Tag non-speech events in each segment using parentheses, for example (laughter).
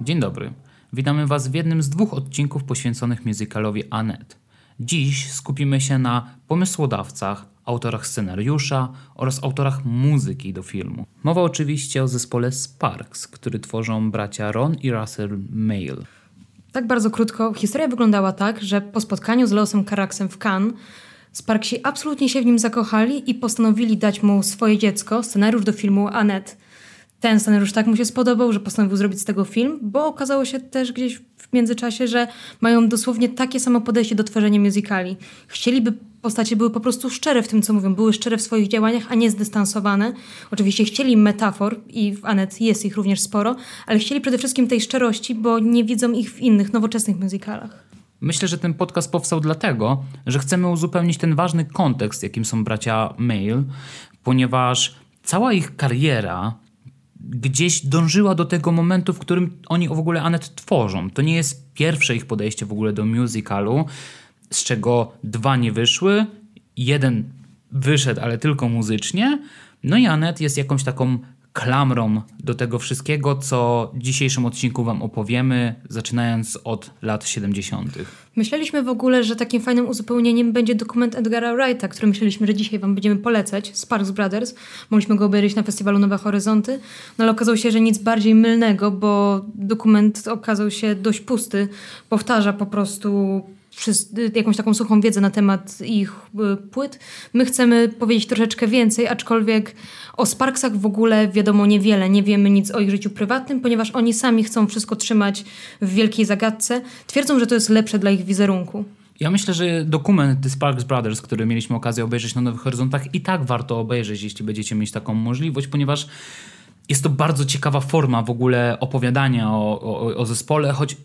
Dzień dobry. Witamy Was w jednym z dwóch odcinków poświęconych musicalowi Annette. Dziś skupimy się na pomysłodawcach, autorach scenariusza oraz autorach muzyki do filmu. Mowa oczywiście o zespole Sparks, który tworzą bracia Ron i Russell Mail. Tak bardzo krótko, historia wyglądała tak, że po spotkaniu z Leosem Caraxem w Cannes Sparksi absolutnie się w nim zakochali i postanowili dać mu swoje dziecko, scenariusz do filmu Annette. Ten scenariusz tak mu się spodobał, że postanowił zrobić z tego film, bo okazało się też gdzieś w międzyczasie, że mają dosłownie takie samo podejście do tworzenia musicali. Chcieliby postacie były po prostu szczere w tym, co mówią, były szczere w swoich działaniach, a nie zdystansowane. Oczywiście chcieli metafor i w Anet jest ich również sporo, ale chcieli przede wszystkim tej szczerości, bo nie widzą ich w innych, nowoczesnych musicalach. Myślę, że ten podcast powstał dlatego, że chcemy uzupełnić ten ważny kontekst, jakim są bracia Mail, ponieważ cała ich kariera gdzieś dążyła do tego momentu, w którym oni w ogóle Anet tworzą. To nie jest pierwsze ich podejście w ogóle do musicalu, z czego dwa nie wyszły, jeden wyszedł, ale tylko muzycznie. No i Anet jest jakąś taką klamrą do tego wszystkiego, co w dzisiejszym odcinku Wam opowiemy, zaczynając od lat 70. Myśleliśmy w ogóle, że takim fajnym uzupełnieniem będzie dokument Edgara Wrighta, który myśleliśmy, że dzisiaj Wam będziemy polecać, Sparks Brothers. Mogliśmy go obejrzeć na festiwalu Nowe Horyzonty, no ale okazało się, że nic bardziej mylnego, bo dokument okazał się dość pusty. Powtarza po prostu jakąś taką suchą wiedzę na temat ich y, płyt. My chcemy powiedzieć troszeczkę więcej, aczkolwiek o Sparksach w ogóle wiadomo niewiele. Nie wiemy nic o ich życiu prywatnym, ponieważ oni sami chcą wszystko trzymać w wielkiej zagadce. Twierdzą, że to jest lepsze dla ich wizerunku. Ja myślę, że dokument The Sparks Brothers, który mieliśmy okazję obejrzeć na Nowych Horyzontach, i tak warto obejrzeć, jeśli będziecie mieć taką możliwość, ponieważ jest to bardzo ciekawa forma w ogóle opowiadania o, o, o zespole, choć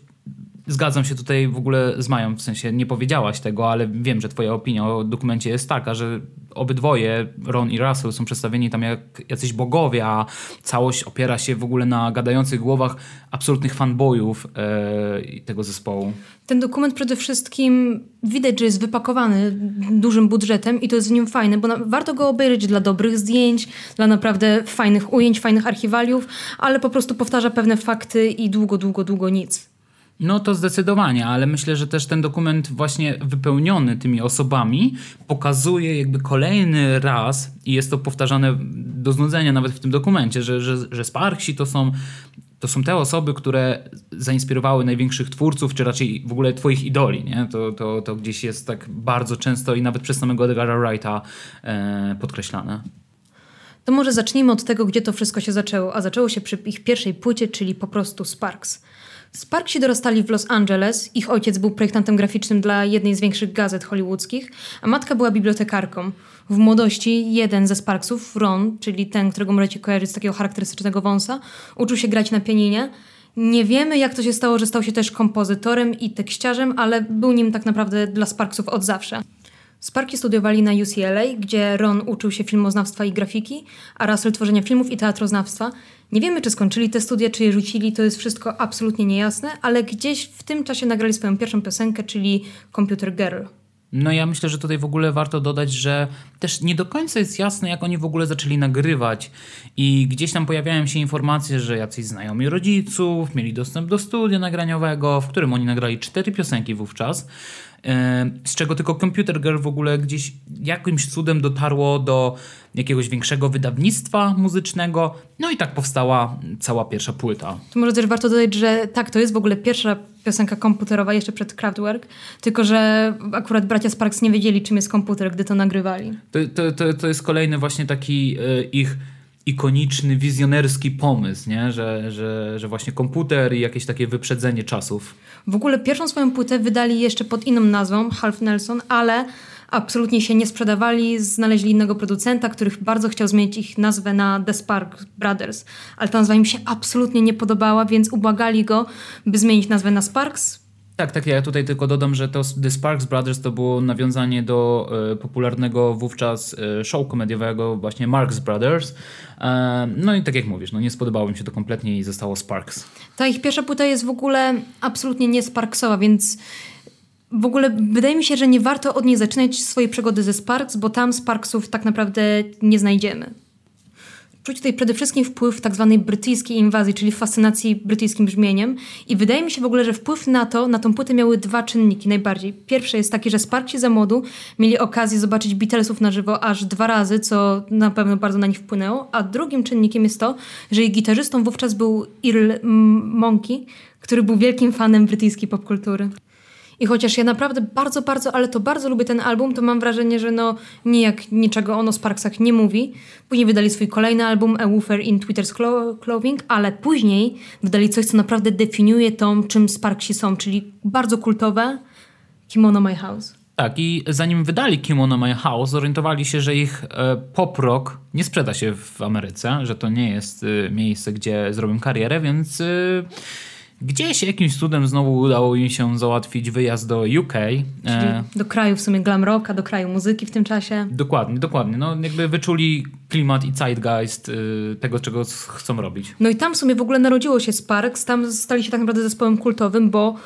Zgadzam się tutaj w ogóle z Mają, w sensie nie powiedziałaś tego, ale wiem, że twoja opinia o dokumencie jest taka, że obydwoje, Ron i Russell, są przedstawieni tam jak jacyś bogowie, a całość opiera się w ogóle na gadających głowach absolutnych fanboyów e, tego zespołu. Ten dokument przede wszystkim widać, że jest wypakowany dużym budżetem i to jest w nim fajne, bo na, warto go obejrzeć dla dobrych zdjęć, dla naprawdę fajnych ujęć, fajnych archiwaliów, ale po prostu powtarza pewne fakty i długo, długo, długo nic. No to zdecydowanie, ale myślę, że też ten dokument właśnie wypełniony tymi osobami pokazuje jakby kolejny raz i jest to powtarzane do znudzenia nawet w tym dokumencie, że, że, że Sparksi to są to są te osoby, które zainspirowały największych twórców, czy raczej w ogóle twoich idoli, nie? To, to, to gdzieś jest tak bardzo często i nawet przez samego Edgara Wrighta e, podkreślane. To może zacznijmy od tego, gdzie to wszystko się zaczęło, a zaczęło się przy ich pierwszej płycie, czyli po prostu Sparks. Sparksi dorastali w Los Angeles. Ich ojciec był projektantem graficznym dla jednej z większych gazet hollywoodzkich, a matka była bibliotekarką. W młodości jeden ze Sparksów, Ron, czyli ten, którego możecie kojarzyć z takiego charakterystycznego wąsa, uczył się grać na pianinie. Nie wiemy, jak to się stało, że stał się też kompozytorem i tekściarzem, ale był nim tak naprawdę dla Sparksów od zawsze. Sparki studiowali na UCLA, gdzie Ron uczył się filmoznawstwa i grafiki, a Russell tworzenia filmów i teatroznawstwa. Nie wiemy, czy skończyli te studia, czy je rzucili, to jest wszystko absolutnie niejasne, ale gdzieś w tym czasie nagrali swoją pierwszą piosenkę, czyli Computer Girl. No ja myślę, że tutaj w ogóle warto dodać, że też nie do końca jest jasne, jak oni w ogóle zaczęli nagrywać i gdzieś tam pojawiają się informacje, że jacyś znajomi rodziców mieli dostęp do studia nagraniowego, w którym oni nagrali cztery piosenki wówczas z czego tylko Computer Girl w ogóle gdzieś jakimś cudem dotarło do jakiegoś większego wydawnictwa muzycznego, no i tak powstała cała pierwsza płyta. Tu może też warto dodać, że tak, to jest w ogóle pierwsza piosenka komputerowa jeszcze przed Kraftwerk, tylko że akurat bracia Sparks nie wiedzieli, czym jest komputer, gdy to nagrywali. To, to, to, to jest kolejny właśnie taki y, ich ikoniczny, wizjonerski pomysł, nie? Że, że, że właśnie komputer i jakieś takie wyprzedzenie czasów. W ogóle pierwszą swoją płytę wydali jeszcze pod inną nazwą, Half Nelson, ale absolutnie się nie sprzedawali, znaleźli innego producenta, który bardzo chciał zmienić ich nazwę na The Spark Brothers, ale ta nazwa im się absolutnie nie podobała, więc ubłagali go, by zmienić nazwę na Sparks, tak, tak. Ja tutaj tylko dodam, że to The Sparks Brothers to było nawiązanie do e, popularnego wówczas e, show komediowego właśnie Marx Brothers. E, no i tak jak mówisz, no nie spodobało mi się to kompletnie i zostało Sparks. Ta ich pierwsza płyta jest w ogóle absolutnie nie Sparksowa, więc w ogóle wydaje mi się, że nie warto od niej zaczynać swojej przygody ze Sparks, bo tam Sparksów tak naprawdę nie znajdziemy. Czuć tutaj przede wszystkim wpływ tak zwanej brytyjskiej inwazji, czyli fascynacji brytyjskim brzmieniem. I wydaje mi się w ogóle, że wpływ na to, na tą płytę miały dwa czynniki najbardziej. Pierwszy jest taki, że Sparksi za młodu mieli okazję zobaczyć Beatlesów na żywo aż dwa razy, co na pewno bardzo na nich wpłynęło. A drugim czynnikiem jest to, że jej gitarzystą wówczas był Earl Monkey, który był wielkim fanem brytyjskiej popkultury. I chociaż ja naprawdę bardzo, bardzo, ale to bardzo lubię ten album, to mam wrażenie, że no nijak niczego ono o Sparksach nie mówi. Później wydali swój kolejny album, A Woofer in Twitter's Clothing, ale później wydali coś, co naprawdę definiuje to, czym Sparksi są, czyli bardzo kultowe Kimono My House. Tak, i zanim wydali Kimono My House, zorientowali się, że ich e, pop rock nie sprzeda się w Ameryce, że to nie jest e, miejsce, gdzie zrobią karierę, więc... Gdzieś jakimś cudem znowu udało im się załatwić wyjazd do UK. Czyli e... do kraju w sumie glam rocka, do kraju muzyki w tym czasie. Dokładnie, dokładnie. No, jakby wyczuli klimat i zeitgeist y, tego, czego chcą robić. No i tam w sumie w ogóle narodziło się Sparks, tam stali się tak naprawdę zespołem kultowym, bo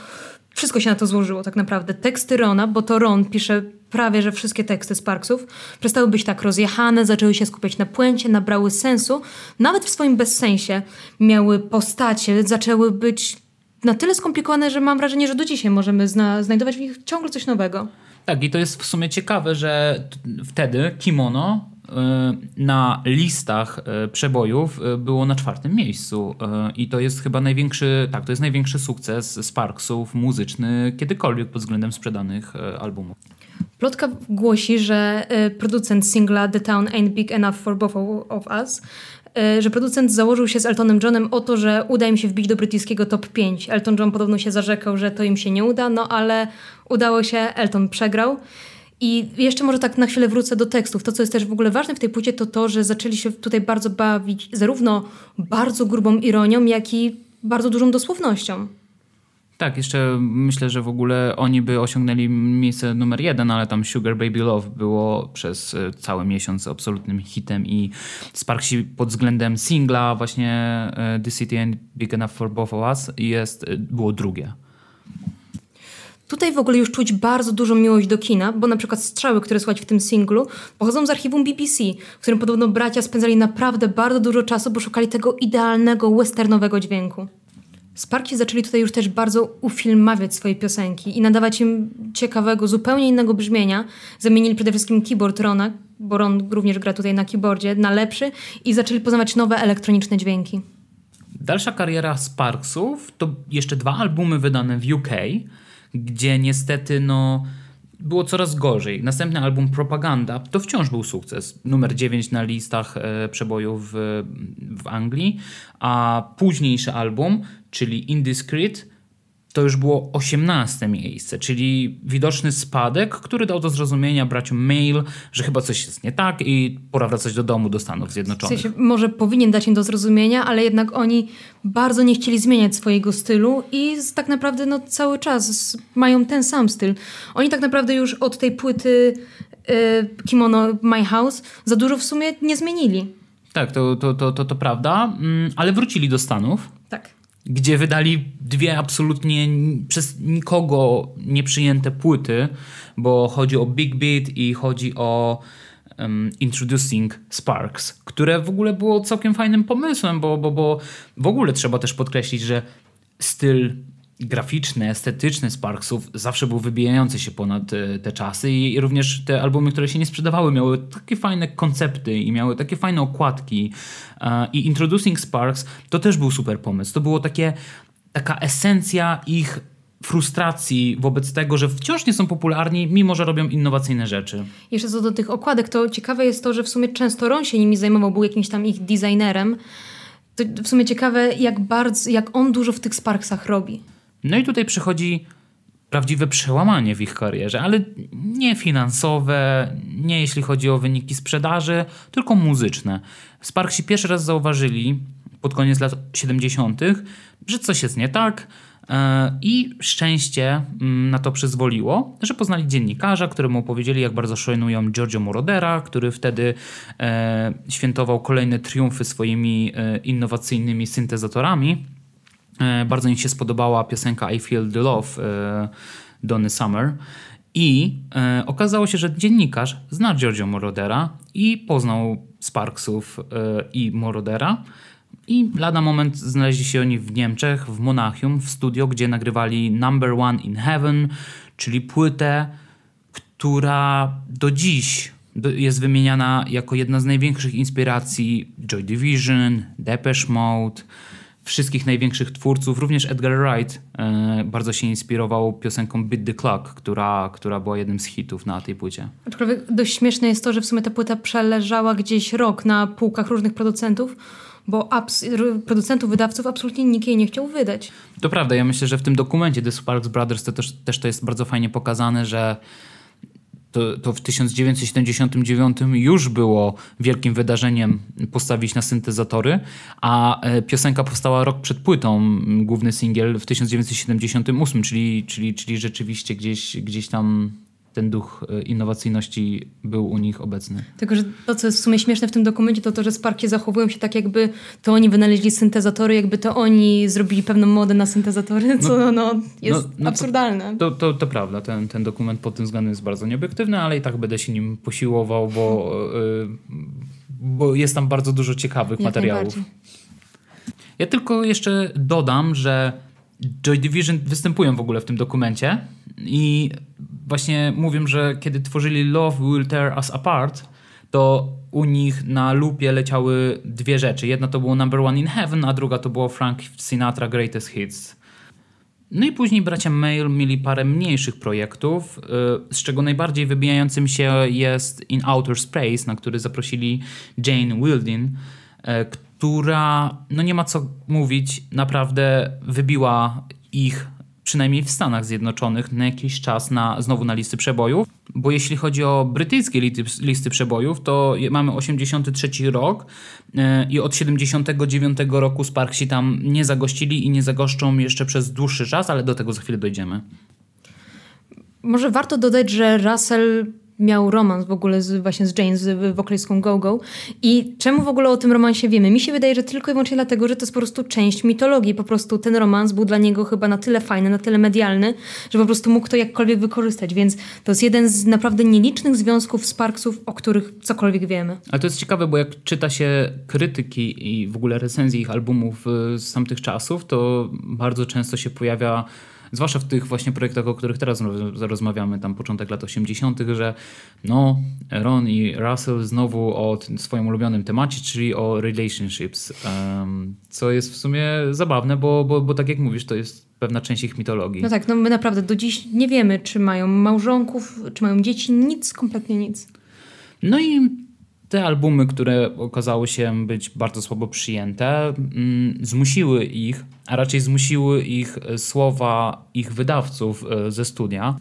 wszystko się na to złożyło tak naprawdę. Teksty Rona, bo to Ron pisze prawie, że wszystkie teksty Sparksów przestały być tak rozjechane, zaczęły się skupiać na płęcie, nabrały sensu, nawet w swoim bezsensie miały postacie, zaczęły być na tyle skomplikowane, że mam wrażenie, że do dzisiaj możemy zna znajdować w nich ciągle coś nowego. Tak, i to jest w sumie ciekawe, że wtedy kimono y, na listach y, przebojów y, było na czwartym miejscu i to jest chyba największy, tak, to jest największy sukces Sparksów muzyczny kiedykolwiek pod względem sprzedanych albumów. Plotka głosi, że producent singla The Town Ain't Big Enough for Both of Us że producent założył się z Eltonem Johnem o to, że uda im się wbić do brytyjskiego top 5. Elton John podobno się zarzekał, że to im się nie uda, no ale udało się, Elton przegrał. I jeszcze może tak na chwilę wrócę do tekstów. To, co jest też w ogóle ważne w tej płycie, to to, że zaczęli się tutaj bardzo bawić zarówno bardzo grubą ironią, jak i bardzo dużą dosłownością. Tak, jeszcze myślę, że w ogóle oni by osiągnęli miejsce numer jeden, ale tam Sugar Baby Love było przez e, cały miesiąc absolutnym hitem i Sparksi pod względem singla właśnie e, The City and Big Enough for Both of Us jest, e, było drugie. Tutaj w ogóle już czuć bardzo dużą miłość do kina, bo na przykład strzały, które słychać w tym singlu, pochodzą z archiwum BBC, w którym podobno bracia spędzali naprawdę bardzo dużo czasu, bo szukali tego idealnego westernowego dźwięku. Sparki zaczęli tutaj już też bardzo ufilmawiać swoje piosenki i nadawać im ciekawego, zupełnie innego brzmienia. Zamienili przede wszystkim keyboard Rona, bo Ron również gra tutaj na keyboardzie, na lepszy i zaczęli poznawać nowe elektroniczne dźwięki. Dalsza kariera Sparksów to jeszcze dwa albumy wydane w UK, gdzie niestety no było coraz gorzej. Następny album Propaganda to wciąż był sukces. Numer 9 na listach e, przebojów w, w Anglii, a późniejszy album, czyli Indiscreet, to już było 18 miejsce, czyli widoczny spadek, który dał do zrozumienia braciom Mail, że chyba coś jest nie tak i pora wracać do domu do Stanów Zjednoczonych. W sensie, może powinien dać im do zrozumienia, ale jednak oni bardzo nie chcieli zmieniać swojego stylu i tak naprawdę no, cały czas mają ten sam styl. Oni tak naprawdę już od tej płyty y, Kimono My House za dużo w sumie nie zmienili. Tak, to, to, to, to, to prawda, mm, ale wrócili do Stanów. Gdzie wydali dwie absolutnie przez nikogo nieprzyjęte płyty, bo chodzi o Big Beat i chodzi o um, Introducing Sparks, które w ogóle było całkiem fajnym pomysłem, bo, bo, bo w ogóle trzeba też podkreślić, że styl graficzny, estetyczny Sparksów zawsze był wybijający się ponad e, te czasy i również te albumy, które się nie sprzedawały, miały takie fajne koncepty i miały takie fajne okładki. E, I Introducing Sparks to też był super pomysł. To było takie, taka esencja ich frustracji wobec tego, że wciąż nie są popularni, mimo że robią innowacyjne rzeczy. Jeszcze co do tych okładek, to ciekawe jest to, że w sumie często Ron się nimi zajmował, był jakimś tam ich designerem. To w sumie ciekawe, jak bardzo, jak on dużo w tych Sparksach robi. No i tutaj przychodzi prawdziwe przełamanie w ich karierze, ale nie finansowe, nie jeśli chodzi o wyniki sprzedaży, tylko muzyczne. Sparksi pierwszy raz zauważyli pod koniec lat 70., że coś jest nie tak. E, I szczęście mm, na to przyzwoliło, że poznali dziennikarza, któremu opowiedzieli, jak bardzo szanują Giorgio Morodera, który wtedy e, świętował kolejne triumfy swoimi e, innowacyjnymi syntezatorami. E, bardzo mi się spodobała piosenka I Feel the Love e, Donny Summer. I e, okazało się, że dziennikarz zna Giorgio Morodera i poznał Sparksów e, i Morodera. I lada moment znaleźli się oni w Niemczech, w Monachium, w studio, gdzie nagrywali Number One in Heaven, czyli płytę, która do dziś jest wymieniana jako jedna z największych inspiracji Joy Division, Depeche Mode, wszystkich największych twórców. Również Edgar Wright e, bardzo się inspirował piosenką Beat the Clock, która, która była jednym z hitów na tej płycie. Aczkolwiek dość śmieszne jest to, że w sumie ta płyta przeleżała gdzieś rok na półkach różnych producentów, bo producentów, wydawców absolutnie nikt jej nie chciał wydać. To prawda, ja myślę, że w tym dokumencie The Sparks Brothers to też, też to jest bardzo fajnie pokazane, że to, to w 1979 już było wielkim wydarzeniem postawić na syntezatory, a e, piosenka powstała rok przed płytą, główny singiel w 1978, czyli, czyli, czyli rzeczywiście gdzieś, gdzieś tam ten duch e, innowacyjności był u nich obecny. Tylko, że to, co jest w sumie śmieszne w tym dokumencie, to to, że Sparki zachowują się tak, jakby to oni wynaleźli syntezatory, jakby to oni zrobili pewną modę na syntezatory, co no, no jest no, no absurdalne. To, to, to, prawda, ten, ten dokument pod tym względem jest bardzo nieobiektywny, ale i tak będę się nim posiłował, bo, yy, bo jest tam bardzo dużo ciekawych Jak materiałów. Ja tylko jeszcze dodam, że Joy Division występują w ogóle w tym dokumencie i właśnie mówią, że kiedy tworzyli Love Will Tear Us Apart, to u nich na lupie leciały dwie rzeczy. Jedna to było Number One in Heaven, a druga to było Frank Sinatra Greatest Hits. No i później bracia Mail mieli parę mniejszych projektów, y, z czego najbardziej wybijającym się jest In Outer Space, na który zaprosili Jane Wildin, y, która, no nie ma co mówić, naprawdę wybiła ich przynajmniej w Stanach Zjednoczonych na jakiś czas na, znowu na listy przebojów, bo jeśli chodzi o brytyjskie listy, listy przebojów, to mamy 83 rok yy, i od 79 roku Sparksi tam nie zagościli i nie zagoszczą jeszcze przez dłuższy czas, ale do tego za chwilę dojdziemy. Może warto dodać, że Russell miał romans w ogóle z, właśnie z Jane, z wokalistką Go-Go. I czemu w ogóle o tym romansie wiemy? Mi się wydaje, że tylko i wyłącznie dlatego, że to jest po prostu część mitologii. Po prostu ten romans był dla niego chyba na tyle fajny, na tyle medialny, że po prostu mógł to jakkolwiek wykorzystać. Więc to jest jeden z naprawdę nielicznych związków Sparksów, o których cokolwiek wiemy. Ale to jest ciekawe, bo jak czyta się krytyki i w ogóle recenzji ich albumów y, z tamtych czasów, to bardzo często się pojawia zwłaszcza w tych właśnie projektach, o których teraz rozmawiamy, tam początek lat 80., że no, Ron i Russell znowu o swoim ulubionym temacie, czyli o relationships, co jest w sumie zabawne, bo, bo, bo tak jak mówisz, to jest pewna część ich mitologii. No tak, no my naprawdę do dziś nie wiemy, czy mają małżonków, czy mają dzieci, nic, kompletnie nic. No i te albumy, które okazały się być bardzo słabo przyjęte, mm, zmusiły ich, a raczej zmusiły ich e, słowa ich wydawców e, ze studia.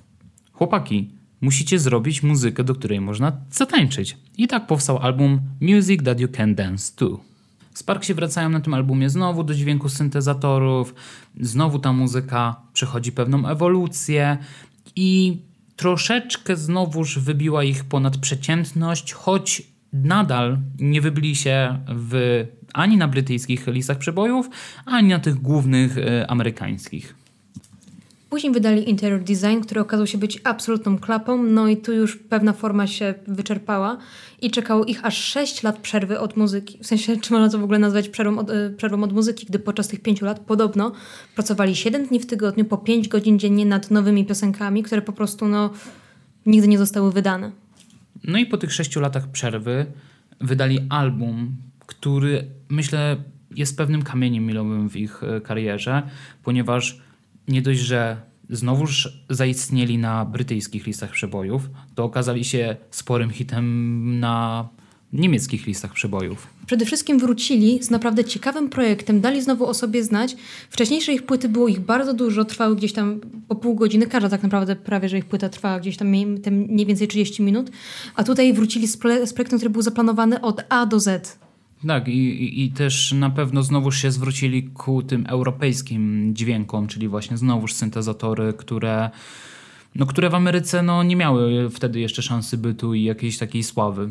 Chłopaki, musicie zrobić muzykę, do której można zatańczyć. I tak powstał album Music That You Can Dance To. Sparksi wracają na tym albumie znowu do dźwięku syntezatorów, znowu ta muzyka przechodzi pewną ewolucję i troszeczkę znowuż wybiła ich ponad przeciętność, choć nadal nie wybili się w, ani na brytyjskich listach przebojów, ani na tych głównych y, amerykańskich. Później wydali Interior Design, który okazał się być absolutną klapą, no i tu już pewna forma się wyczerpała i czekało ich aż 6 lat przerwy od muzyki. W sensie, (laughs) czy można to w ogóle nazwać przerwą od, e, przerwą od muzyki, gdy podczas tych 5 lat podobno pracowali 7 dni w tygodniu, po 5 godzin dziennie nad nowymi piosenkami, które po prostu no, nigdy nie zostały wydane. No i po tych sześciu latach przerwy wydali album, który myślę jest pewnym kamieniem milowym w ich e, karierze, ponieważ nie dość, że znowuż zaistnieli na brytyjskich listach przebojów, to okazali się sporym hitem na niemieckich listach przebojów. Przede wszystkim wrócili z naprawdę ciekawym projektem, dali znowu o sobie znać. Wcześniejsze ich płyty było ich bardzo dużo, trwały gdzieś tam po pół godziny, każda tak naprawdę prawie, że ich płyta trwała gdzieś tam mniej więcej 30 minut, a tutaj wrócili z, z projektem, który był zaplanowany od A do Z. Tak, i, i, też na pewno znowuż się zwrócili ku tym europejskim dźwiękom, czyli właśnie znowuż syntezatory, które, no, które w Ameryce no, nie miały wtedy jeszcze szansy bytu i jakiejś takiej sławy.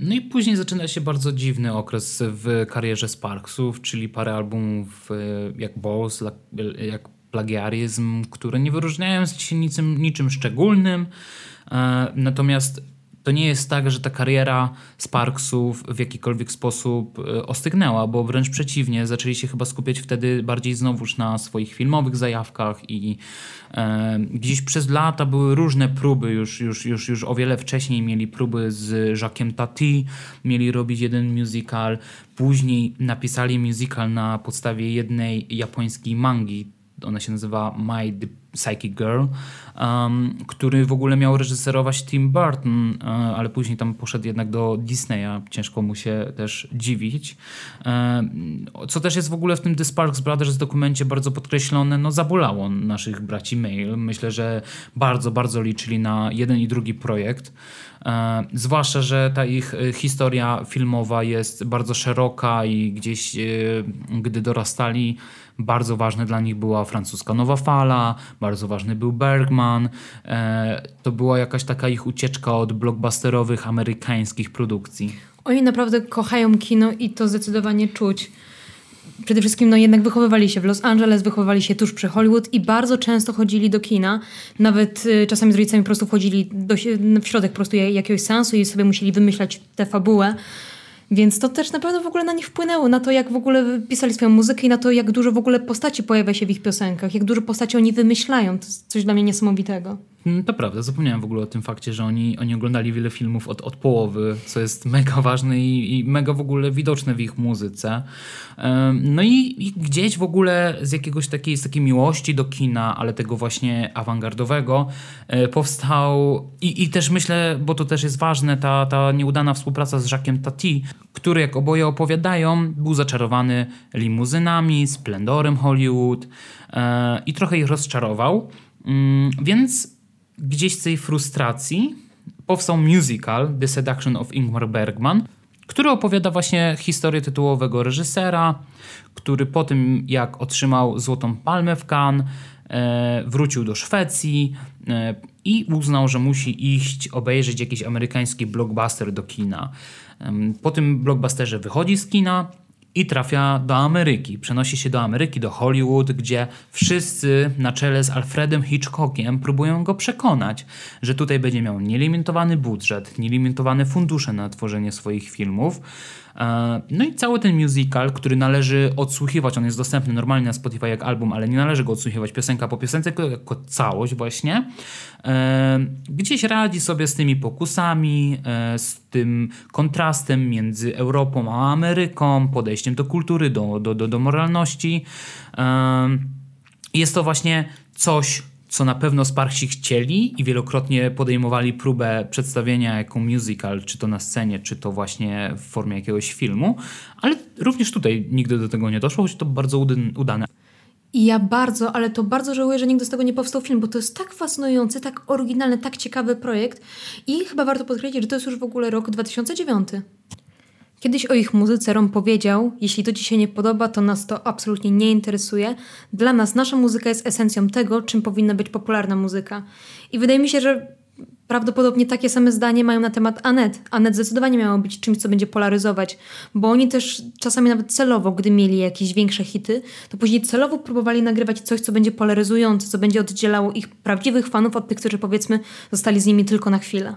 No i później zaczyna się bardzo dziwny okres w karierze Sparksów, czyli parę albumów e, jak Balls, jak plagiaryzm, które nie wyróżniają się niczym, niczym szczególnym. E, natomiast to nie jest tak, że ta kariera Sparksów w jakikolwiek sposób e, ostygnęła, bo wręcz przeciwnie, zaczęli się chyba skupiać wtedy bardziej znowuż na swoich filmowych zajawkach i e, gdzieś przez lata były różne próby, już, już, już, już o wiele wcześniej mieli próby z Jacques'em Tati, mieli robić jeden musical, później napisali musical na podstawie jednej japońskiej mangi, ona się nazywa My Psychic Girl, um, który w ogóle miał reżyserować Tim Burton, uh, ale później tam poszedł jednak do Disneya. Ciężko mu się też dziwić. Uh, co też jest w ogóle w tym The Sparks Brothers dokumencie bardzo podkreślone, no zabolało naszych braci Mail. Myślę, że bardzo, bardzo liczyli na jeden i drugi projekt. E, zwłaszcza, że ta ich historia filmowa jest bardzo szeroka i gdzieś, gdy dorastali, bardzo ważne dla nich była francuska Nowa Fala, bardzo ważny był Bergman. E, to była jakaś taka ich ucieczka od blockbusterowych amerykańskich produkcji. Oni naprawdę kochają kino i to zdecydowanie czuć. Przede wszystkim no jednak wychowywali się w Los Angeles, wychowywali się tuż przy Hollywood i bardzo często chodzili do kina. Nawet y, czasami z rodzicami po prostu wchodzili do, w środek po prostu jakiegoś sensu i sobie musieli wymyślać tę fabułę. Więc to też na pewno w ogóle na nich wpłynęło, na to jak w ogóle pisali swoją muzykę i na to jak dużo w ogóle postaci pojawia się w ich piosenkach, jak dużo postaci oni wymyślają. To jest coś dla mnie niesamowitego. Mm, to prawda, zapomniałem w ogóle o tym fakcie, że oni, oni oglądali wiele filmów od, od połowy, co jest mega ważne i, i mega w ogóle widoczne w ich muzyce. No i, i, gdzieś w ogóle z jakiegoś takiej, z takiej miłości do kina, ale tego właśnie awangardowego, e, powstał i, i też myślę, bo to też jest ważne, ta, ta nieudana współpraca z Jacques'em Tati, który jak oboje opowiadają, był zaczarowany limuzynami, splendorem Hollywood e, i trochę ich rozczarował. Mm, więc gdzieś z tej frustracji powstał musical The Seduction of Ingmar Bergman, który opowiada właśnie historię tytułowego reżysera, który po tym jak otrzymał Złotą Palmę w Cannes, e, wrócił do Szwecji e, i uznał, że musi iść obejrzeć jakiś amerykański blockbuster do kina. Po tym blockbusterze wychodzi z kina, i trafia do Ameryki. Przenosi się do Ameryki, do Hollywood, gdzie wszyscy na czele z Alfredem Hitchcockiem próbują go przekonać, że tutaj będzie miał nielimitowany budżet, nielimitowane fundusze na tworzenie swoich filmów, no i cały ten musical, który należy odsłuchiwać, on jest dostępny normalnie na Spotify jak album, ale nie należy go odsłuchiwać piosenka po piosence, tylko jako całość właśnie, e, gdzieś radzi sobie z tymi pokusami, e, z tym kontrastem między Europą a Ameryką, podejściem do kultury, do, do, do, do moralności. Jest to właśnie coś, co na pewno Sparksi chcieli i wielokrotnie podejmowali próbę przedstawienia jako musical, czy to na scenie, czy to właśnie w formie jakiegoś filmu, ale również tutaj nigdy do tego nie doszło, choć to bardzo udane. I ja bardzo, ale to bardzo żałuję, że nigdy z tego nie powstał film, bo to jest tak fascynujący, tak oryginalny, tak ciekawy projekt i chyba warto podkreślić, że to jest już w ogóle rok 2009. Kiedyś o ich muzyce Rom powiedział: Jeśli to ci się nie podoba, to nas to absolutnie nie interesuje. Dla nas nasza muzyka jest esencją tego, czym powinna być popularna muzyka. I wydaje mi się, że prawdopodobnie takie same zdanie mają na temat Anet. Anet zdecydowanie miało być czymś, co będzie polaryzować, bo oni też czasami nawet celowo, gdy mieli jakieś większe hity, to później celowo próbowali nagrywać coś, co będzie polaryzujące, co będzie oddzielało ich prawdziwych fanów od tych, którzy powiedzmy zostali z nimi tylko na chwilę.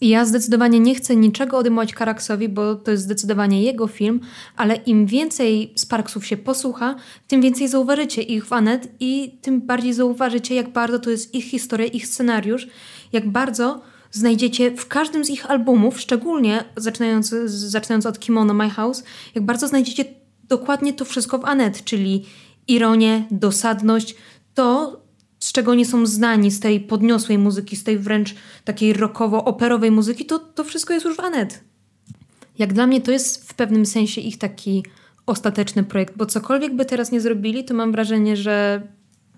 Ja zdecydowanie nie chcę niczego odejmować Karaksowi, bo to jest zdecydowanie jego film, ale im więcej Sparksów się posłucha, tym więcej zauważycie ich w Anet i tym bardziej zauważycie, jak bardzo to jest ich historia, ich scenariusz, jak bardzo znajdziecie w każdym z ich albumów, szczególnie zaczynając, zaczynając od Kimono My House, jak bardzo znajdziecie dokładnie to wszystko w Anet, czyli ironię, dosadność, to, z czego oni są znani, z tej podniosłej muzyki, z tej wręcz takiej rockowo-operowej muzyki, to, to wszystko jest już w Anet. Jak dla mnie to jest w pewnym sensie ich taki ostateczny projekt, bo cokolwiek by teraz nie zrobili, to mam wrażenie, że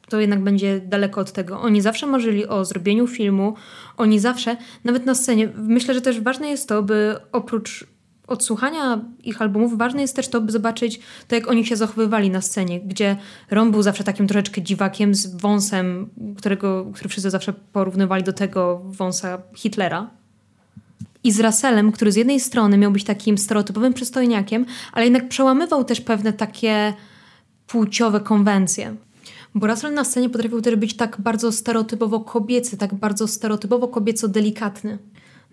to jednak będzie daleko od tego. Oni zawsze marzyli o zrobieniu filmu, oni zawsze, nawet na scenie, myślę, że też ważne jest to, by oprócz odsłuchania ich albumów ważne jest też to, by zobaczyć to, jak oni się zachowywali na scenie, gdzie Ron był zawsze takim troszeczkę dziwakiem z wąsem, którego, który wszyscy zawsze porównywali do tego wąsa Hitlera. I z Russellem, który z jednej strony miał być takim stereotypowym przystojniakiem, ale jednak przełamywał też pewne takie płciowe konwencje. Bo Russell na scenie potrafił też być tak bardzo stereotypowo kobiecy, tak bardzo stereotypowo kobieco delikatny.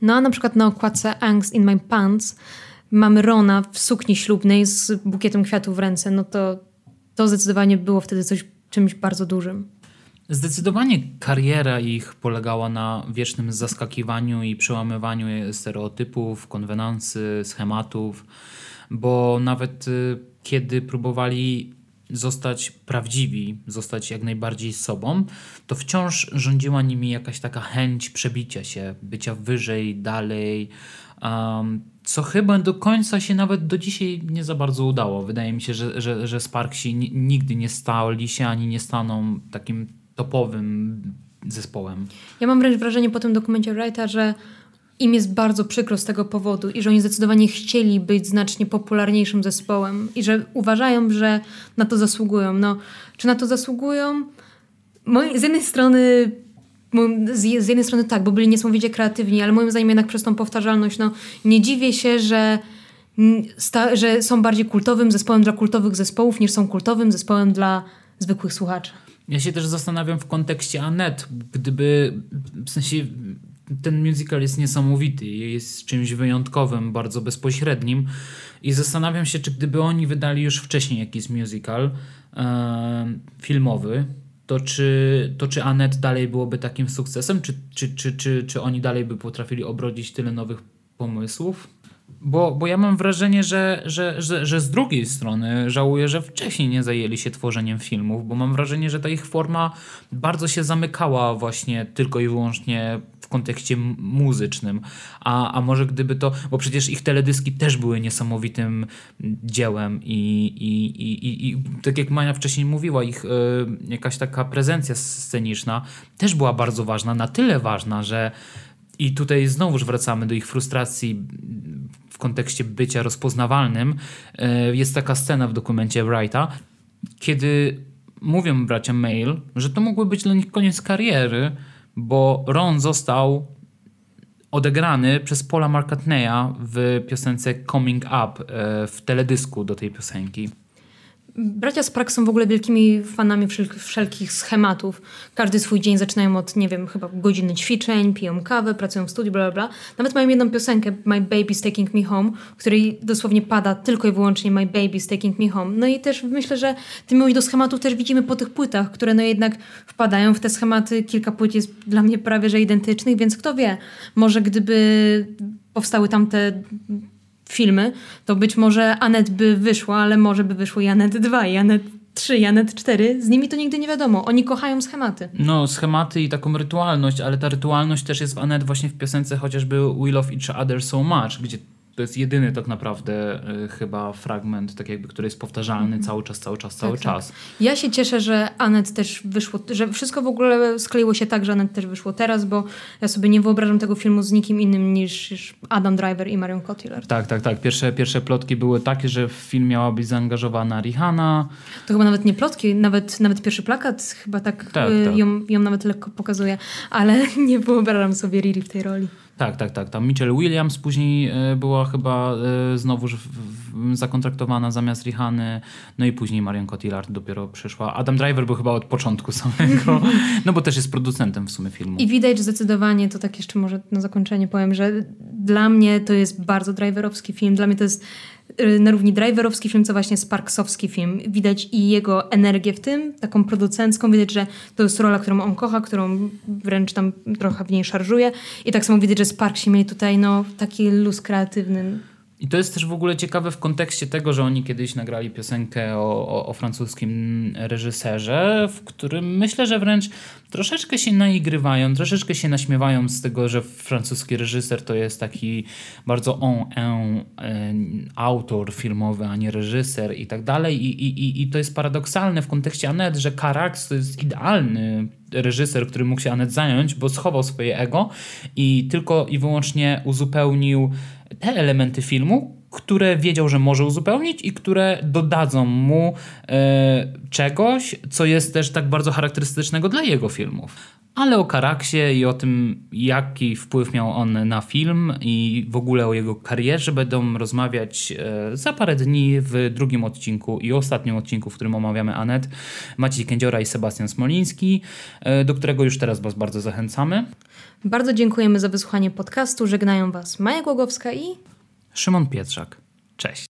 No a na przykład na okładce Angst in My Pants mamy Rona w sukni ślubnej z bukietem kwiatów w ręce, no to to zdecydowanie było wtedy coś czymś bardzo dużym. Zdecydowanie kariera ich polegała na wiecznym zaskakiwaniu i przełamywaniu stereotypów, konwenansy, schematów, bo nawet y, kiedy próbowali zostać prawdziwi, zostać jak najbardziej sobą, to wciąż rządziła nimi jakaś taka chęć przebicia się, bycia wyżej, dalej, um, co chyba do końca się nawet do dzisiaj nie za bardzo udało. Wydaje mi się, że, że, że Sparksi nigdy nie stali się ani nie staną takim topowym zespołem. Ja mam wręcz wrażenie po tym dokumencie Wrighta, że im jest bardzo przykro z tego powodu i że oni zdecydowanie chcieli być znacznie popularniejszym zespołem i że uważają, że na to zasługują. No, czy na to zasługują? z jednej strony z, jednej strony tak, bo byli niesamowicie kreatywni, ale moim zdaniem jednak przez tą powtarzalność, no nie dziwię się, że, sta, że są bardziej kultowym zespołem dla kultowych zespołów niż są kultowym zespołem dla zwykłych słuchaczy. Ja się też zastanawiam w kontekście Anet, gdyby w sensie ten musical jest niesamowity, jest czymś wyjątkowym, bardzo bezpośrednim i zastanawiam się, czy gdyby oni wydali już wcześniej jakiś musical e, filmowy, to czy, to czy Anet dalej byłoby takim sukcesem, czy, czy, czy, czy, czy oni dalej by potrafili obrodzić tyle nowych pomysłów? Bo, bo ja mam wrażenie, że, że, że, że z drugiej strony żałuję, że wcześniej nie zajęli się tworzeniem filmów, bo mam wrażenie, że ta ich forma bardzo się zamykała właśnie tylko i wyłącznie kontekście muzycznym. A, a może gdyby to, bo przecież ich teledyski też były niesamowitym dziełem i, i, i, i, tak jak Maja wcześniej mówiła, ich y, jakaś taka prezencja sceniczna też była bardzo ważna, na tyle ważna, że i tutaj znowuż wracamy do ich frustracji w kontekście bycia rozpoznawalnym. E, jest taka scena w dokumencie Wrighta, kiedy mówią bracia Mail, że to mógłby być dla nich koniec kariery, bo Ron został odegrany przez Paula McCartneya w piosence Coming Up e, w teledysku do tej piosenki. Bracia Sprak są w ogóle wielkimi fanami wszelkich schematów. Każdy swój dzień zaczynają od, nie wiem, chyba godziny ćwiczeń, piją kawę, pracują w studiu, bla, bla, bla. Nawet mają jedną piosenkę, My Baby's Taking Me Home, w której dosłownie pada tylko i wyłącznie My Baby's Taking Me Home. No i też myślę, że ty miłość do schematów też widzimy po tych płytach, które no jednak wpadają w te schematy. Kilka płyt jest dla mnie prawie że identycznych, więc kto wie, może gdyby powstały tamte filmy, to być może Anet by wyszła, ale może by wyszło i Anet 2 i Anet 3, i Anet 4. Z nimi to nigdy nie wiadomo. Oni kochają schematy. No, schematy i taką rytualność, ale ta rytualność też jest w Anet właśnie w piosence chociażby We Love Each Other So Much, gdzie to jest jedyny tak naprawdę y, chyba fragment, tak jakby, który jest powtarzalny mm. cały czas, cały czas, cały tak, tak. czas. Tak. Ja się cieszę, że Anet też wyszło, że wszystko w ogóle skleiło się tak, że Anet też wyszło teraz, bo ja sobie nie wyobrażam tego filmu z nikim innym niż Adam Driver i Marion Cotillard. Tak, tak, tak. Pierwsze, pierwsze plotki były takie, że w film miała być zaangażowana Rihanna. To chyba nawet nie plotki, nawet, nawet pierwszy plakat chyba tak, tak, y, tak. Ją, ją nawet lekko pokazuje, ale (laughs) nie wyobrażam sobie Riri w tej roli. Tak, tak, tak. Tam Michelle Williams później e, była chyba e, znowuż zakontraktowana zamiast Rihany, no i później Marion Cotillard dopiero przyszła. Adam Driver był chyba od początku (laughs) samego, no bo też jest producentem w sumie filmu. I widać zdecydowanie, to tak jeszcze może na zakończenie powiem, że dla mnie to jest bardzo driverowski film. Dla mnie to jest na równi driverowski film, co właśnie Sparksowski film. Widać i jego energię w tym, taką producencką. Widać, że to jest rola, którą on kocha, którą wręcz tam trochę w niej szarżuje. I tak samo widać, że Sparksi mieli tutaj no, taki luz kreatywny i to jest też w ogóle ciekawe w kontekście tego, że oni kiedyś nagrali piosenkę o, o, o, francuskim reżyserze, w którym myślę, że wręcz troszeczkę się naigrywają, troszeczkę się naśmiewają z tego, że francuski reżyser to jest taki bardzo on, en, autor filmowy, a nie reżyser i tak dalej. I, i, I to jest paradoksalne w kontekście Anet, że Carax to jest idealny reżyser, który mógł się Anet zająć, bo schował swoje ego i tylko i wyłącznie uzupełnił te elementy filmu, które wiedział, że może uzupełnić i które dodadzą mu e, czegoś, co jest też tak bardzo charakterystycznego dla jego filmów. ale o Karaksie i o tym, jaki wpływ miał on na film i w ogóle o jego karierze będą rozmawiać e, za parę dni w drugim odcinku i ostatnim odcinku, w którym omawiamy Anet, Maciej Kędziora i Sebastian Smoliński, e, do którego już teraz Was bardzo zachęcamy. Bardzo dziękujemy za wysłuchanie podcastu. Żegnają Was Maja Głogowska i Szymon Pietrzak. Cześć.